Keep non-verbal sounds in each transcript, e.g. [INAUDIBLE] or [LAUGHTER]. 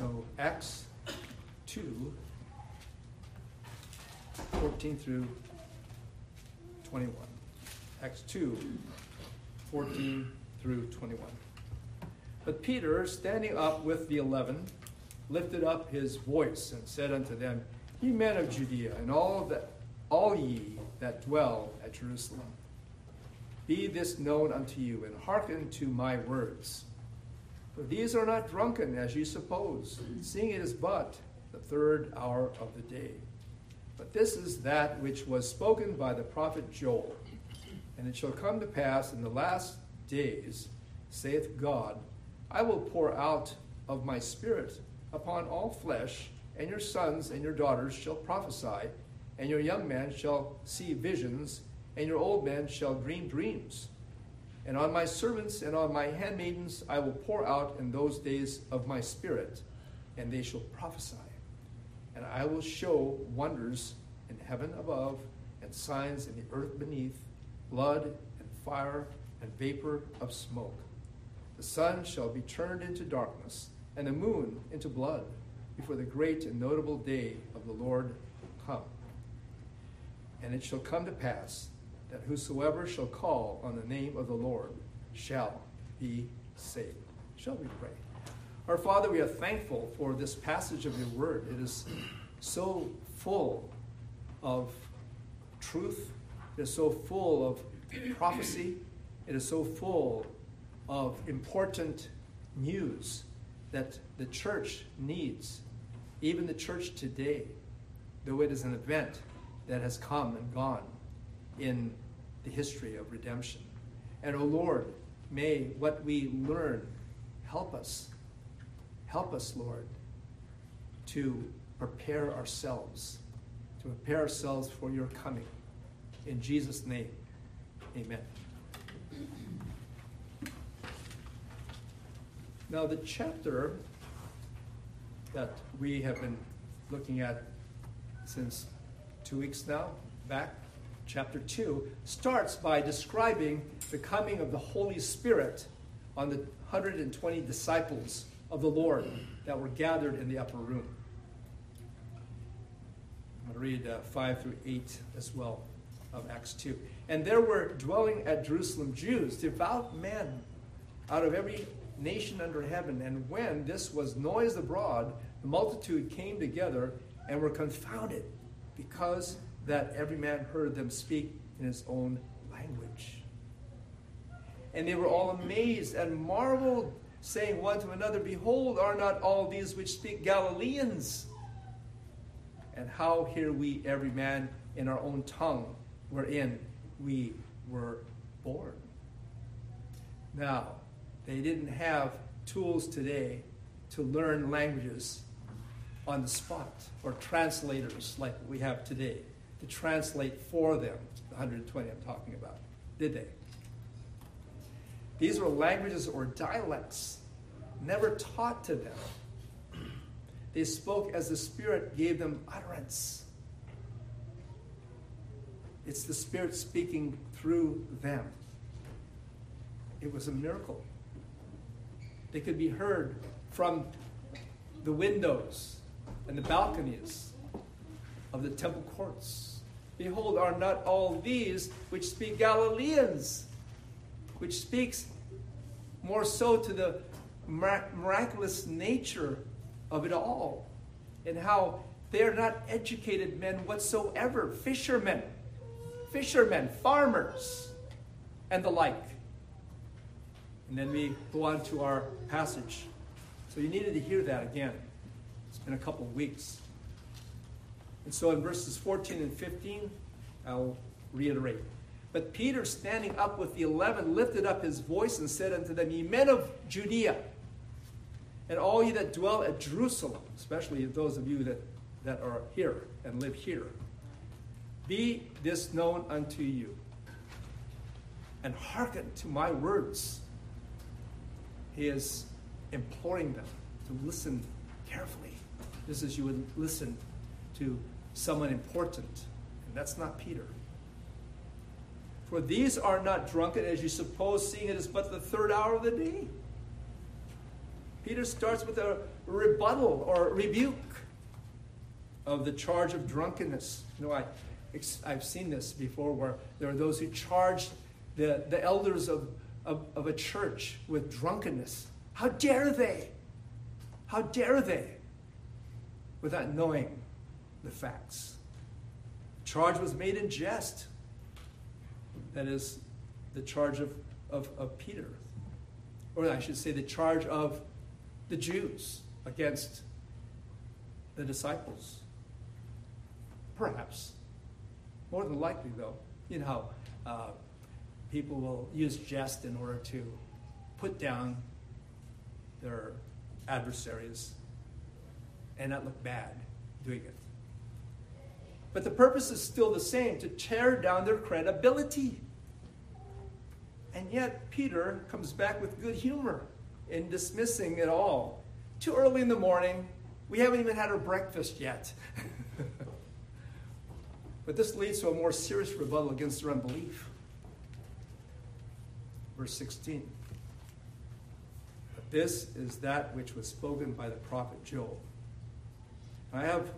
So, Acts 2 14 through 21. Acts 2 14 through 21. But Peter, standing up with the eleven, lifted up his voice and said unto them, Ye men of Judea, and all that all ye that dwell at Jerusalem, be this known unto you, and hearken to my words. For these are not drunken, as ye suppose, seeing it is but the third hour of the day. But this is that which was spoken by the prophet Joel. And it shall come to pass in the last days, saith God, I will pour out of my spirit upon all flesh, and your sons and your daughters shall prophesy, and your young men shall see visions, and your old men shall dream dreams. And on my servants and on my handmaidens I will pour out in those days of my spirit, and they shall prophesy. And I will show wonders in heaven above, and signs in the earth beneath, blood and fire and vapor of smoke. The sun shall be turned into darkness, and the moon into blood, before the great and notable day of the Lord come. And it shall come to pass that whosoever shall call on the name of the Lord shall be saved. Shall we pray? Our Father, we are thankful for this passage of your word. It is so full of truth, it is so full of prophecy, it is so full of important news that the church needs, even the church today, though it is an event that has come and gone in the history of redemption. And, O oh Lord, may what we learn help us. Help us, Lord, to prepare ourselves, to prepare ourselves for your coming. In Jesus' name, amen. Now, the chapter that we have been looking at since two weeks now, back, chapter 2, starts by describing the coming of the Holy Spirit on the 120 disciples of the Lord that were gathered in the upper room. I'm going to read uh, 5 through 8 as well of Acts 2. And there were dwelling at Jerusalem Jews, devout men out of every nation under heaven. And when this was noised abroad, the multitude came together and were confounded, because that every man heard them speak in his own language. And they were all amazed and marveled, saying one to another, Behold, are not all these which speak Galileans? And how hear we every man in our own tongue wherein we were born? Now, they didn't have tools today to learn languages on the spot or translators like we have today to translate for them the 120 I'm talking about, did they? These were languages or dialects never taught to them. They spoke as the Spirit gave them utterance. It's the Spirit speaking through them. It was a miracle. They could be heard from the windows and the balconies of the temple courts. Behold, are not all these which speak Galileans, which speaks more so to the miraculous nature of it all, and how they are not educated men whatsoever, fishermen, fishermen, farmers, and the like. And then we go on to our passage. So you needed to hear that again. It's been a couple of weeks. And so in verses 14 and 15, I'll reiterate. But Peter, standing up with the eleven, lifted up his voice and said unto them, Ye men of Judea, and all ye that dwell at Jerusalem, especially those of you that, that are here and live here, be this known unto you, and hearken to my words. He is imploring them to listen carefully, just as you would listen to someone important. And that's not Peter. For these are not drunken as you suppose, seeing it is but the third hour of the day. Peter starts with a rebuttal or rebuke of the charge of drunkenness. You know, I, I've seen this before where there are those who charge the, the elders of, of, of a church with drunkenness. How dare they? How dare they? Without knowing the facts. The charge was made in jest. That is the charge of, of, of Peter. Or I should say, the charge of the Jews against the disciples. Perhaps. More than likely, though. You know uh, people will use jest in order to put down their adversaries and not look bad doing it. But the purpose is still the same to tear down their credibility. And yet, Peter comes back with good humor in dismissing it all. Too early in the morning, we haven't even had our breakfast yet. [LAUGHS] but this leads to a more serious rebuttal against their unbelief. Verse 16. This is that which was spoken by the prophet Joel. I have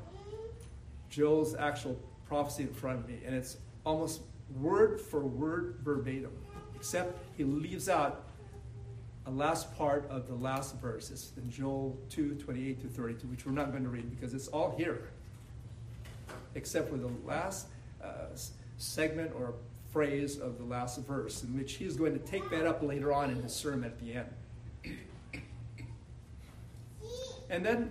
Joel's actual prophecy in front of me, and it's almost word for word verbatim, except he leaves out a last part of the last verse. It's in Joel 2 28 to 32, which we're not going to read because it's all here, except for the last uh, segment or phrase of the last verse, in which he's going to take that up later on in his sermon at the end. And then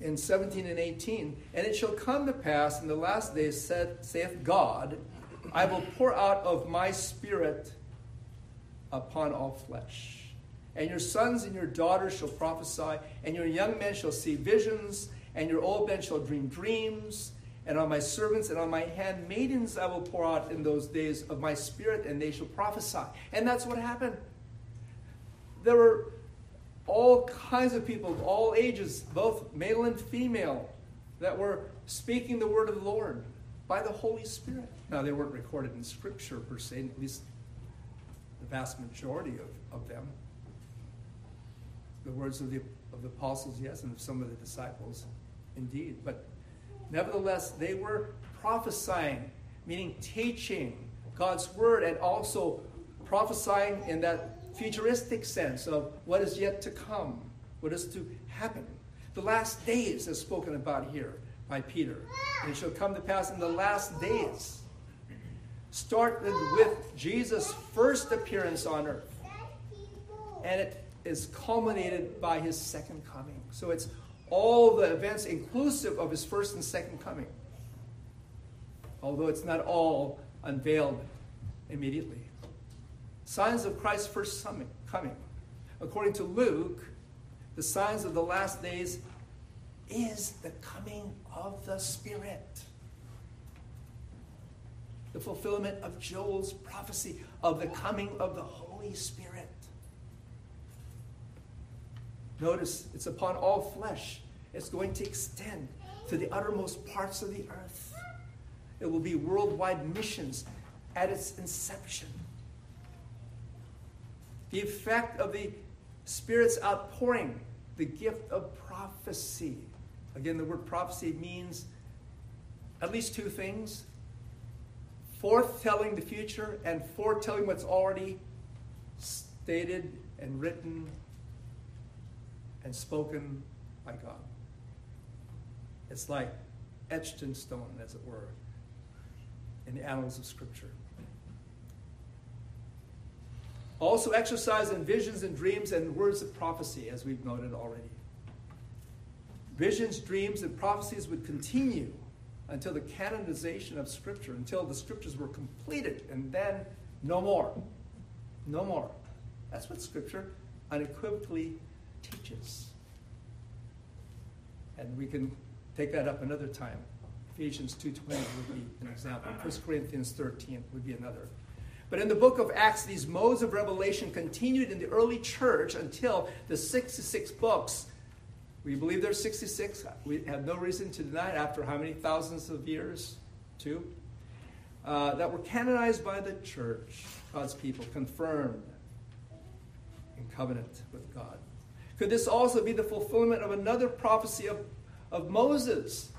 in 17 and 18. And it shall come to pass in the last days, saith God, I will pour out of my spirit upon all flesh. And your sons and your daughters shall prophesy, and your young men shall see visions, and your old men shall dream dreams. And on my servants and on my handmaidens I will pour out in those days of my spirit, and they shall prophesy. And that's what happened. There were all kinds of people of all ages, both male and female, that were speaking the word of the Lord by the Holy Spirit. Now, they weren't recorded in Scripture per se, at least the vast majority of, of them. The words of the, of the apostles, yes, and of some of the disciples, indeed. But nevertheless, they were prophesying, meaning teaching God's word, and also prophesying in that futuristic sense of what is yet to come, what is to happen. The last days is spoken about here by Peter. And it shall come to pass in the last days. Started with Jesus' first appearance on earth. And it is culminated by his second coming. So it's all the events inclusive of his first and second coming. Although it's not all unveiled immediately. Signs of Christ's first coming. According to Luke, the signs of the last days is the coming of the Spirit. The fulfillment of Joel's prophecy of the coming of the Holy Spirit. Notice it's upon all flesh. It's going to extend to the uttermost parts of the earth. It will be worldwide missions at its inception the effect of the Spirit's outpouring, the gift of prophecy. Again, the word prophecy means at least two things foretelling the future and foretelling what's already stated and written and spoken by God. It's like etched in stone, as it were, in the annals of Scripture. Also exercise in visions and dreams and words of prophecy, as we've noted already. Visions, dreams, and prophecies would continue until the canonization of Scripture, until the Scriptures were completed, and then no more. No more. That's what Scripture unequivocally teaches. And we can take that up another time. Ephesians 2.20 would be an example. 1 Corinthians 13 would be another. But in the book of Acts, these modes of revelation continued in the early church until the 66 books. We believe there's 66. We have no reason to deny it after how many thousands of years? Two. Uh, that were canonized by the church, God's people, confirmed in covenant with God. Could this also be the fulfillment of another prophecy of, of Moses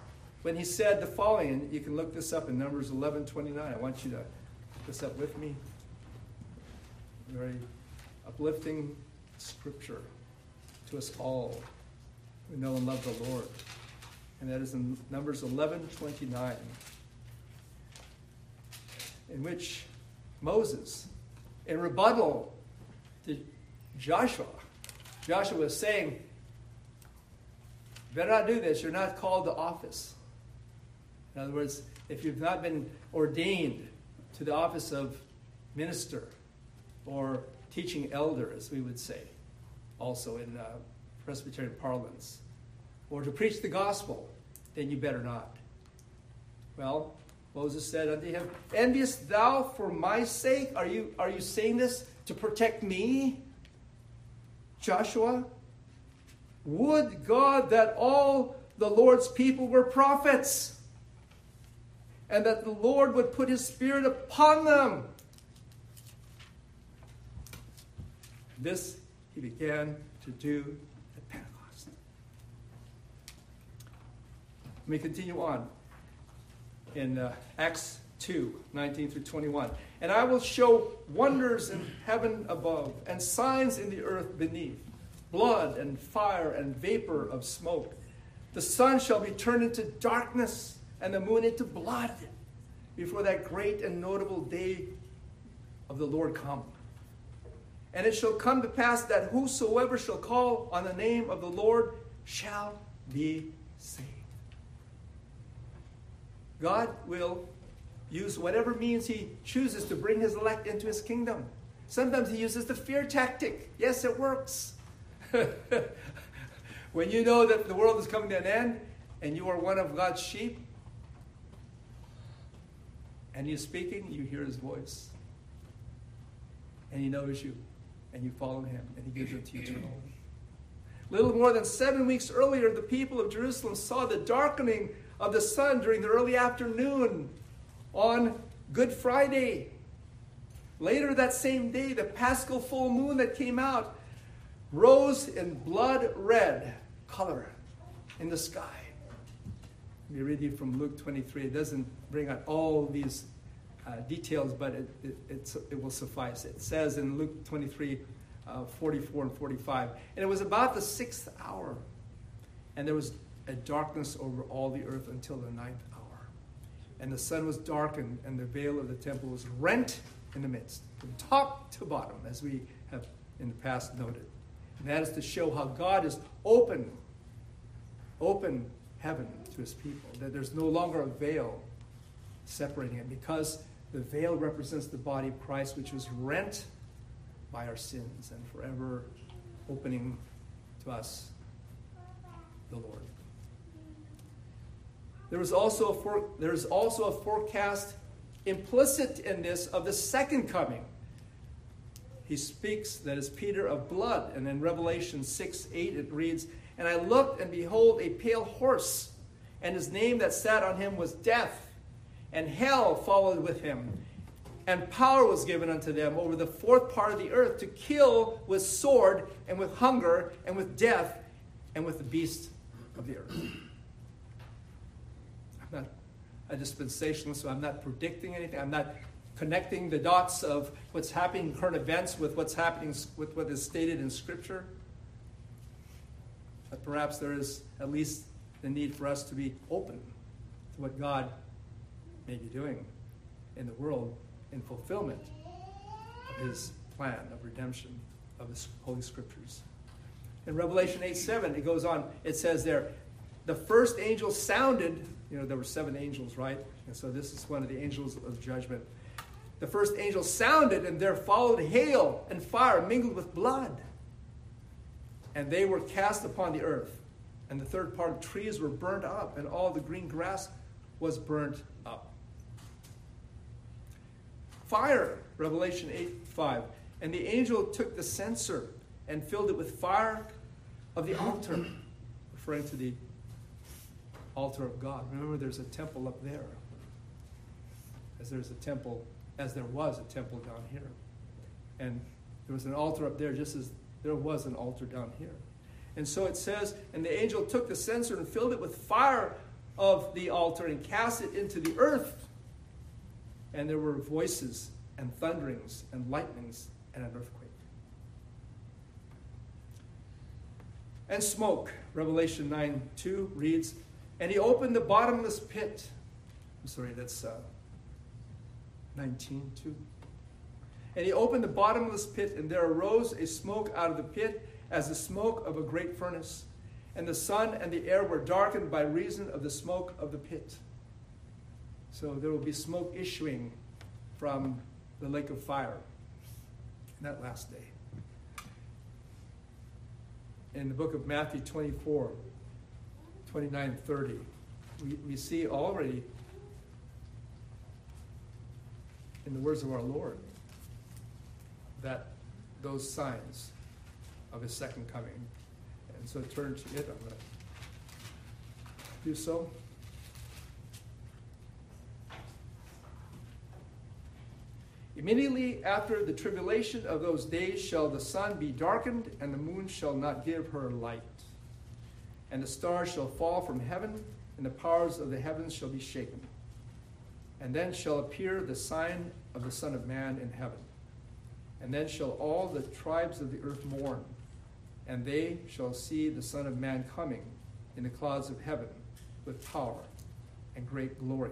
when he said the following? You can look this up in Numbers 11 29. I want you to this up with me. Very uplifting scripture to us all who know and love the Lord. And that is in Numbers 11 29, in which Moses, in rebuttal to Joshua, Joshua was saying, better not do this. You're not called to office. In other words, if you've not been ordained to the office of minister or teaching elder, as we would say, also in uh, Presbyterian parlance, or to preach the gospel, then you better not. Well, Moses said unto him, Envious thou for my sake? Are you, are you saying this to protect me? Joshua? Would God that all the Lord's people were prophets, and that the Lord would put his Spirit upon them. This he began to do at Pentecost. Let me continue on in uh, Acts 2 19 through 21. And I will show wonders in heaven above and signs in the earth beneath blood and fire and vapor of smoke. The sun shall be turned into darkness and the moon into blood before that great and notable day of the Lord come. And it shall come to pass that whosoever shall call on the name of the Lord shall be saved. God will use whatever means he chooses to bring his elect into his kingdom. Sometimes he uses the fear tactic. Yes, it works. [LAUGHS] when you know that the world is coming to an end and you are one of God's sheep, and he's speaking, you hear his voice. And he knows you, and you follow him, and he gives it to you eternal. Little more than seven weeks earlier, the people of Jerusalem saw the darkening of the sun during the early afternoon on Good Friday. Later that same day, the paschal full moon that came out rose in blood red color in the sky. Me read you from Luke 23. It doesn't bring out all these uh, details, but it, it, it, will suffice. It says in Luke 23, uh, 44 and 45, and it was about the sixth hour, and there was a darkness over all the earth until the ninth hour. And the sun was darkened, and the veil of the temple was rent in the midst, from top to bottom, as we have in the past noted. And that is to show how God is open, open heaven his people, that there's no longer a veil separating it, because the veil represents the body of Christ, which was rent by our sins and forever opening to us the Lord. There is also a for, there is also a forecast implicit in this of the second coming. He speaks, that is Peter, of blood. And in Revelation 6 8, it reads, And I looked, and behold, a pale horse, and his name that sat on him was Death, and hell followed with him. And power was given unto them over the fourth part of the earth to kill with sword, and with hunger, and with death, and with the beast of the earth I'm not a dispensationalist, so I'm not predicting anything. I'm not connecting the dots of what's happening in current events with what's happening with what is stated in Scripture. But perhaps there is at least the need for us to be open to what God may be doing in the world in fulfillment of his plan of redemption of the Holy Scriptures. In Revelation 8 7, it goes on, it says there, the first angel sounded you know, there were seven angels, right? And so this is one of the angels of judgment. The first angel sounded, and there followed hail and fire mingled with blood. And they were cast upon the earth. And the third part of trees were burned up, and all the green grass was burnt up. Fire, Revelation 8 5. And the angel took the censer and filled it with fire of the altar, [CLEARS THROAT] referring to the altar of God. Remember, there's a temple up there, as there's a temple, as there was a temple down here. And there was an altar up there just as there was an altar down here. And so it says, And the angel took the censer and filled it with fire of the altar and cast it into the earth. And there were voices and thunderings and lightnings and an earthquake. And smoke, Revelation 9 2 reads, And he opened the bottomless pit. I'm sorry, that's uh, 19 2. And he opened the bottomless pit, and there arose a smoke out of the pit as the smoke of a great furnace. And the sun and the air were darkened by reason of the smoke of the pit. So there will be smoke issuing from the lake of fire in that last day. In the book of Matthew 24, 29, 30, we, we see already in the words of our Lord that those signs of his second coming. And so turn to it. I'm going to do so. Immediately after the tribulation of those days shall the sun be darkened, and the moon shall not give her light. And the stars shall fall from heaven, and the powers of the heavens shall be shaken. And then shall appear the sign of the Son of Man in heaven. And then shall all the tribes of the earth mourn, and they shall see the Son of Man coming in the clouds of heaven with power and great glory.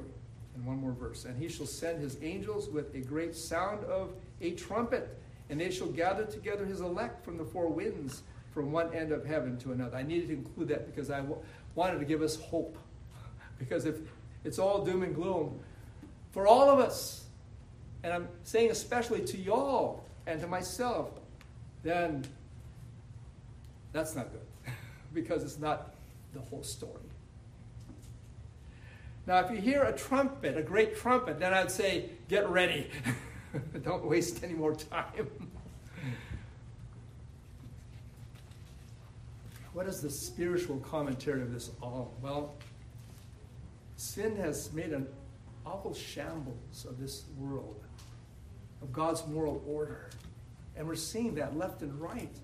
And one more verse. And he shall send his angels with a great sound of a trumpet, and they shall gather together his elect from the four winds, from one end of heaven to another. I needed to include that because I w- wanted to give us hope. [LAUGHS] Because if it's all doom and gloom, for all of us, and I'm saying especially to y'all, and to myself, then that's not good [LAUGHS] because it's not the whole story. Now, if you hear a trumpet, a great trumpet, then I'd say, get ready. [LAUGHS] Don't waste any more time. [LAUGHS] what is the spiritual commentary of this all? Well, sin has made an awful shambles of this world of God's moral order. And we're seeing that left and right.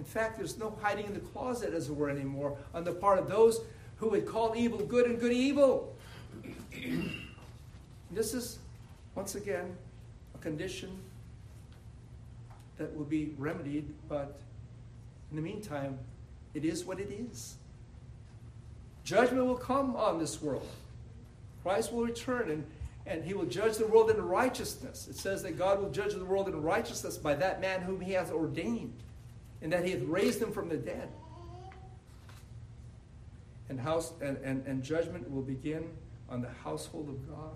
In fact, there's no hiding in the closet, as it were, anymore on the part of those who would call evil good and good evil. [CLEARS THROAT] this is, once again, a condition that will be remedied, but in the meantime, it is what it is. Judgment will come on this world. Christ will return, and and he will judge the world in righteousness. It says that God will judge the world in righteousness by that man whom he has ordained, and that he hath raised him from the dead. And, house, and, and, and judgment will begin on the household of God.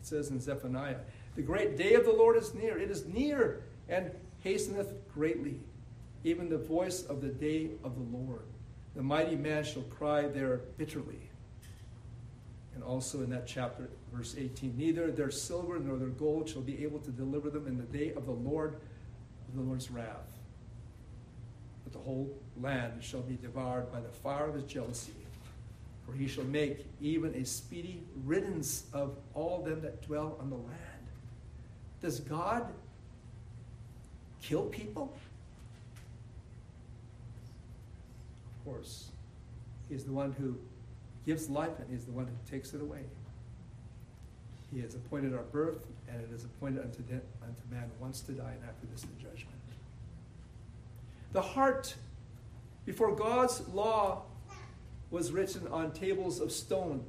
It says in Zephaniah, The great day of the Lord is near. It is near and hasteneth greatly, even the voice of the day of the Lord. The mighty man shall cry there bitterly. And also in that chapter, verse 18, neither their silver nor their gold shall be able to deliver them in the day of the Lord, the Lord's wrath. But the whole land shall be devoured by the fire of his jealousy. For he shall make even a speedy riddance of all them that dwell on the land. Does God kill people? Of course. He's the one who gives life and he's the one who takes it away. He has appointed our birth, and it is appointed unto, de- unto man once to die, and after this the judgment. The heart, before God's law was written on tables of stone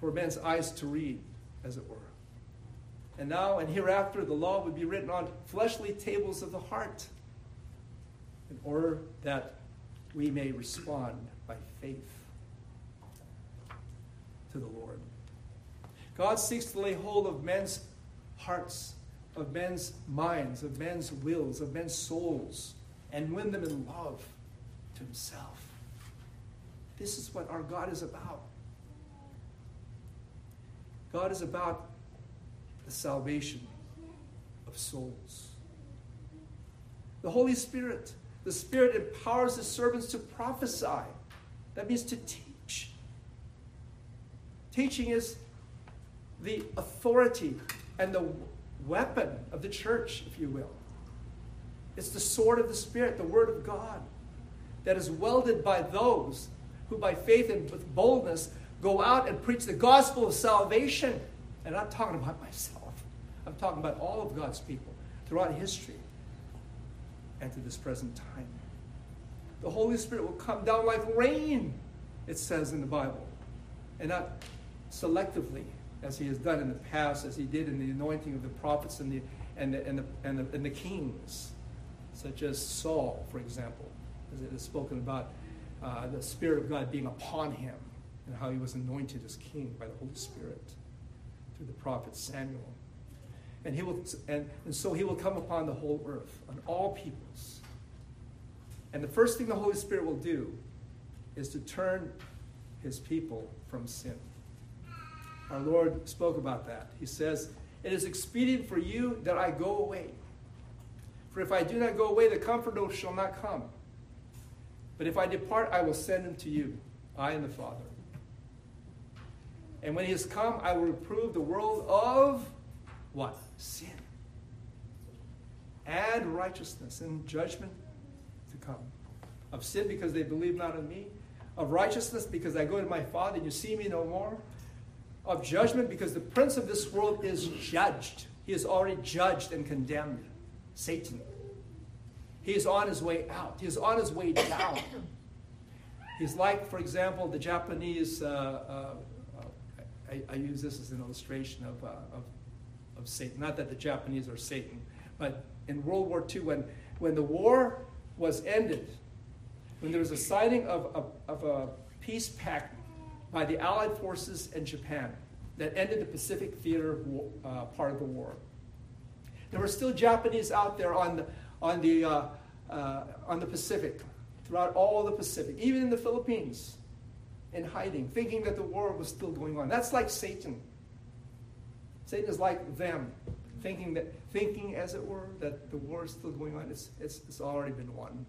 for men's eyes to read, as it were. And now and hereafter, the law would be written on fleshly tables of the heart in order that we may respond by faith to the Lord. God seeks to lay hold of men's hearts, of men's minds, of men's wills, of men's souls, and win them in love to Himself. This is what our God is about. God is about the salvation of souls. The Holy Spirit, the Spirit empowers the servants to prophesy. That means to teach. Teaching is the authority and the weapon of the church, if you will. It's the sword of the Spirit, the Word of God. that is welded by those who, by faith and with boldness, go out and preach the gospel of salvation. And I'm talking about myself, I'm talking about all of God's people throughout history and to this present time. The Holy Spirit will come down like rain, it says in the Bible, and not selectively as he has done in the past, as he did in the anointing of the prophets and the, and the, and the, and the, and the kings, such as Saul, for example, as it is spoken about uh, the Spirit of God being upon him and how he was anointed as king by the Holy Spirit through the prophet Samuel. And, he will, and, and so he will come upon the whole earth, on all peoples. And the first thing the Holy Spirit will do is to turn his people from sin. Our Lord spoke about that. He says, It is expedient for you that I go away. For if I do not go away, the Comforter shall not come. But if I depart, I will send him to you, I and the Father. And when he has come, I will reprove the world of what? Sin. And righteousness and judgment to come. Of sin because they believe not in me. Of righteousness because I go to my Father and you see me no more of judgment because the prince of this world is judged. He is already judged and condemned. Satan. He is on his way out, he is on his way down. He's like, for example, the Japanese. Uh, uh, I, I, use this as an illustration of, uh, of, of Satan. Not that the Japanese are Satan, but in World War II, when, when the war was ended, when there was a signing of, of, of a peace pact by the Allied forces and Japan that ended the Pacific Theater uh, part of the war. There were still Japanese out there on the, on the, uh, uh, on the Pacific, throughout all the Pacific, even in the Philippines, in hiding, thinking that the war was still going on. That's like Satan. Satan is like them, thinking that, thinking as it were, that the war is still going on. It's, it's, it's already been won.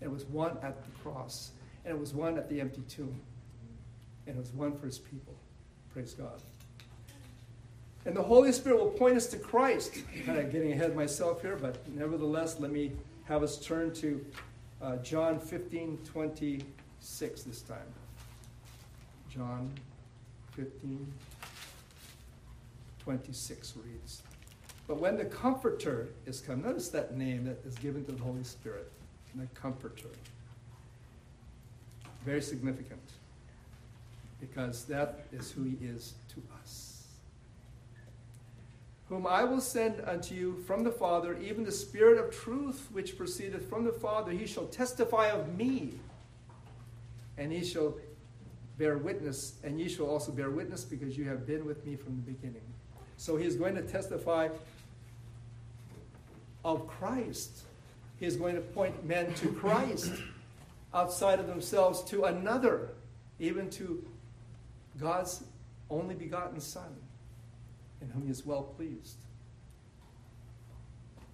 It was won at the cross, and it was won at the empty tomb and it was won for his people. Praise God. And the Holy Spirit will point us to Christ. kind of getting ahead of myself here, but nevertheless, let me have us turn to uh, John 15 26 this time. John 15 26 reads. But when the Comforter is come, notice that name that is given to the Holy Spirit, the Comforter. Very significant because that is who he is to us. Whom I will send unto you from the Father, even the Spirit of truth which proceedeth from the Father, he shall testify of me, and he shall bear witness, and ye shall also bear witness because you have been with me from the beginning. So he is going to testify of Christ. He is going to point men to Christ outside of themselves to another, even to God's only begotten Son, in whom he is well pleased.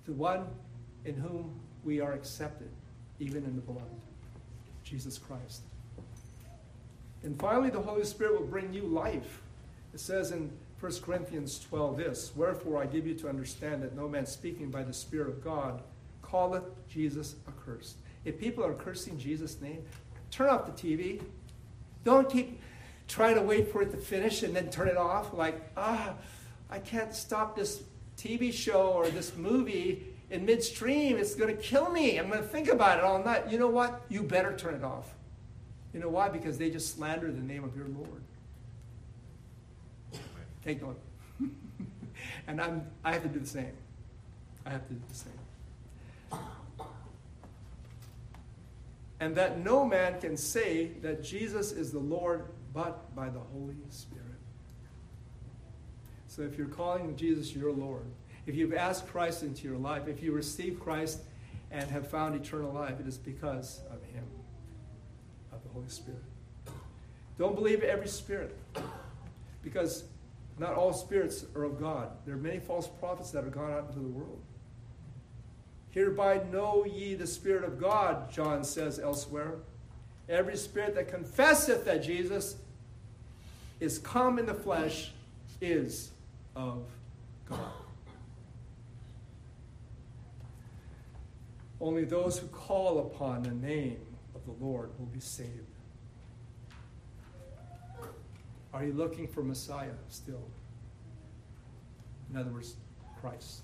The one in whom we are accepted, even in the beloved, Jesus Christ. And finally, the Holy Spirit will bring new life. It says in 1 Corinthians 12 this Wherefore I give you to understand that no man speaking by the Spirit of God calleth Jesus accursed. If people are cursing Jesus' name, turn off the TV. Don't keep try to wait for it to finish and then turn it off. Like, ah, I can't stop this TV show or this movie in midstream. It's going to kill me. I'm going to think about it all night. You know what? You better turn it off. You know why? Because they just slander the name of your Lord. Take note. [LAUGHS] and I'm, I have to do the same. I have to do the same. And that no man can say that Jesus is the Lord but by the Holy Spirit. So if you're calling Jesus your Lord, if you've asked Christ into your life, if you receive Christ and have found eternal life, it is because of Him, of the Holy Spirit. Don't believe every spirit, because not all spirits are of God. There are many false prophets that have gone out into the world. Hereby know ye the Spirit of God, John says elsewhere. Every spirit that confesseth that Jesus is come in the flesh is of God. Only those who call upon the name of the Lord will be saved. Are you looking for Messiah still? In other words, Christ.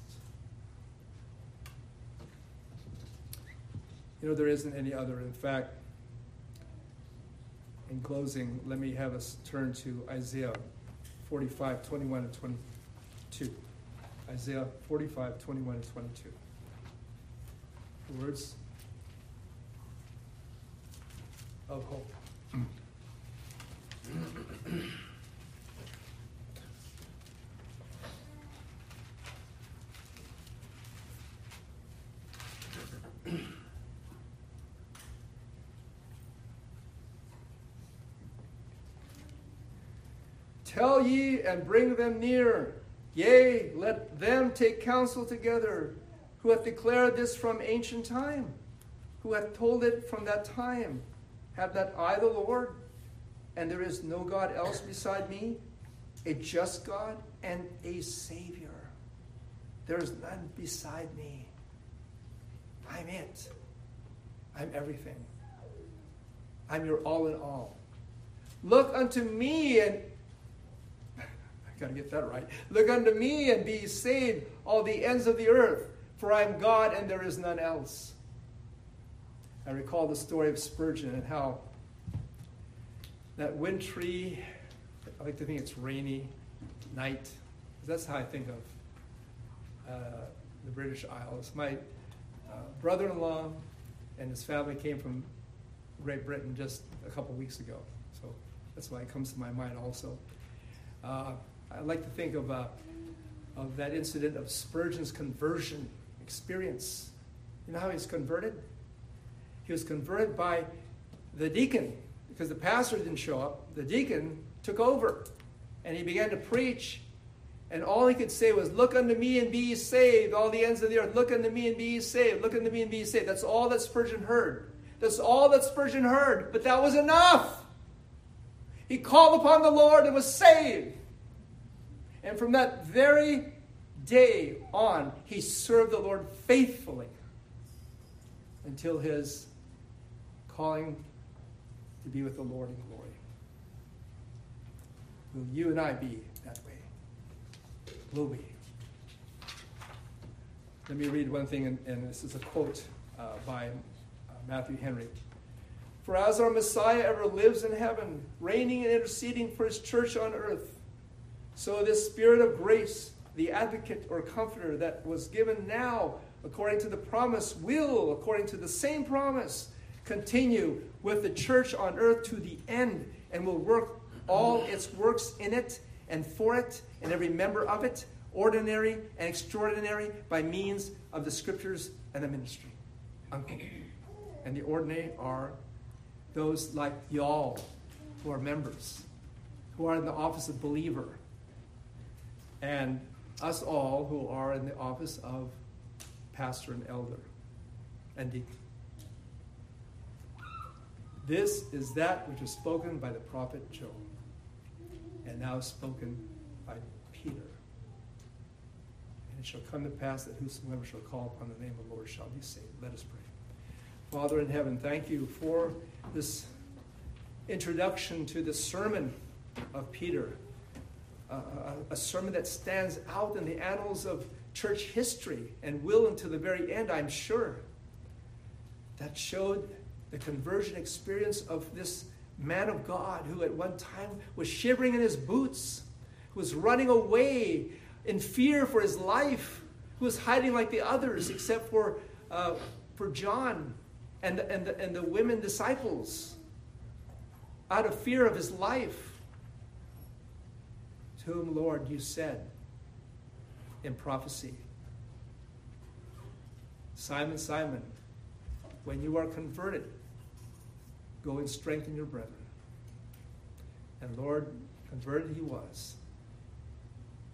You know, there isn't any other. In fact, in closing, let me have us turn to Isaiah 45, 21 and 22. Isaiah 45, 21 and 22. The words of hope. [CLEARS THROAT] Tell ye and bring them near. Yea, let them take counsel together. Who hath declared this from ancient time? Who hath told it from that time? Have not I the Lord? And there is no God else beside me, a just God and a Savior. There is none beside me. I'm it. I'm everything. I'm your all in all. Look unto me and Got to get that right. Look unto me and be saved, all the ends of the earth, for I am God and there is none else. I recall the story of Spurgeon and how that wintry, I like to think it's rainy night. That's how I think of uh, the British Isles. My uh, brother in law and his family came from Great Britain just a couple weeks ago. So that's why it comes to my mind also. Uh, I like to think of, uh, of that incident of Spurgeon's conversion experience. You know how he was converted? He was converted by the deacon because the pastor didn't show up. The deacon took over and he began to preach. And all he could say was, Look unto me and be saved, all the ends of the earth. Look unto me and be saved. Look unto me and be saved. That's all that Spurgeon heard. That's all that Spurgeon heard. But that was enough. He called upon the Lord and was saved. And from that very day on, he served the Lord faithfully until his calling to be with the Lord in glory. Will you and I be that way? Will we? Let me read one thing, and, this is a quote uh, by uh, Matthew Henry. For as our Messiah ever lives in heaven, reigning and interceding for his church on earth, so, this Spirit of grace, the advocate or comforter that was given now according to the promise, will, according to the same promise, continue with the church on earth to the end and will work all its works in it and for it and every member of it, ordinary and extraordinary, by means of the scriptures and the ministry. And the ordinary are those like y'all who are members, who are in the office of believer and us all who are in the office of pastor and elder and deacon. This is that which was spoken by the prophet Joel, and now spoken by Peter. And it shall come to pass that whosoever shall call upon the name of the Lord shall be saved. Let us pray. Father in heaven, thank you for this introduction to the sermon of Peter a, sermon that stands out in the annals of church history and will until the very end, I'm sure. That showed the conversion experience of this man of God who at one time was shivering in his boots, who was running away in fear for his life, who was hiding like the others except for, uh, for John and, and, the, and the women disciples out of fear of his life to whom, Lord, you said in prophecy, Simon, Simon, when you are converted, go and strengthen your brethren. And Lord, converted he was,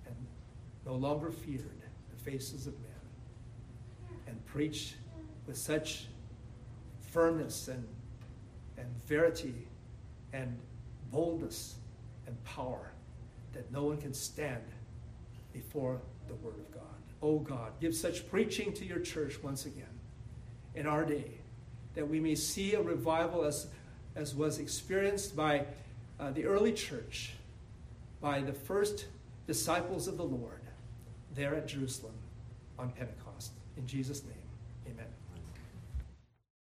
and no longer feared the faces of men, and preached with such firmness and, and verity and boldness and power that no one can stand before the Word of God. Oh God, give such preaching to your church once again in our day that we may see a revival as, as was experienced by uh, the early church, by the first disciples of the Lord there at Jerusalem on Pentecost. In Jesus' name, amen.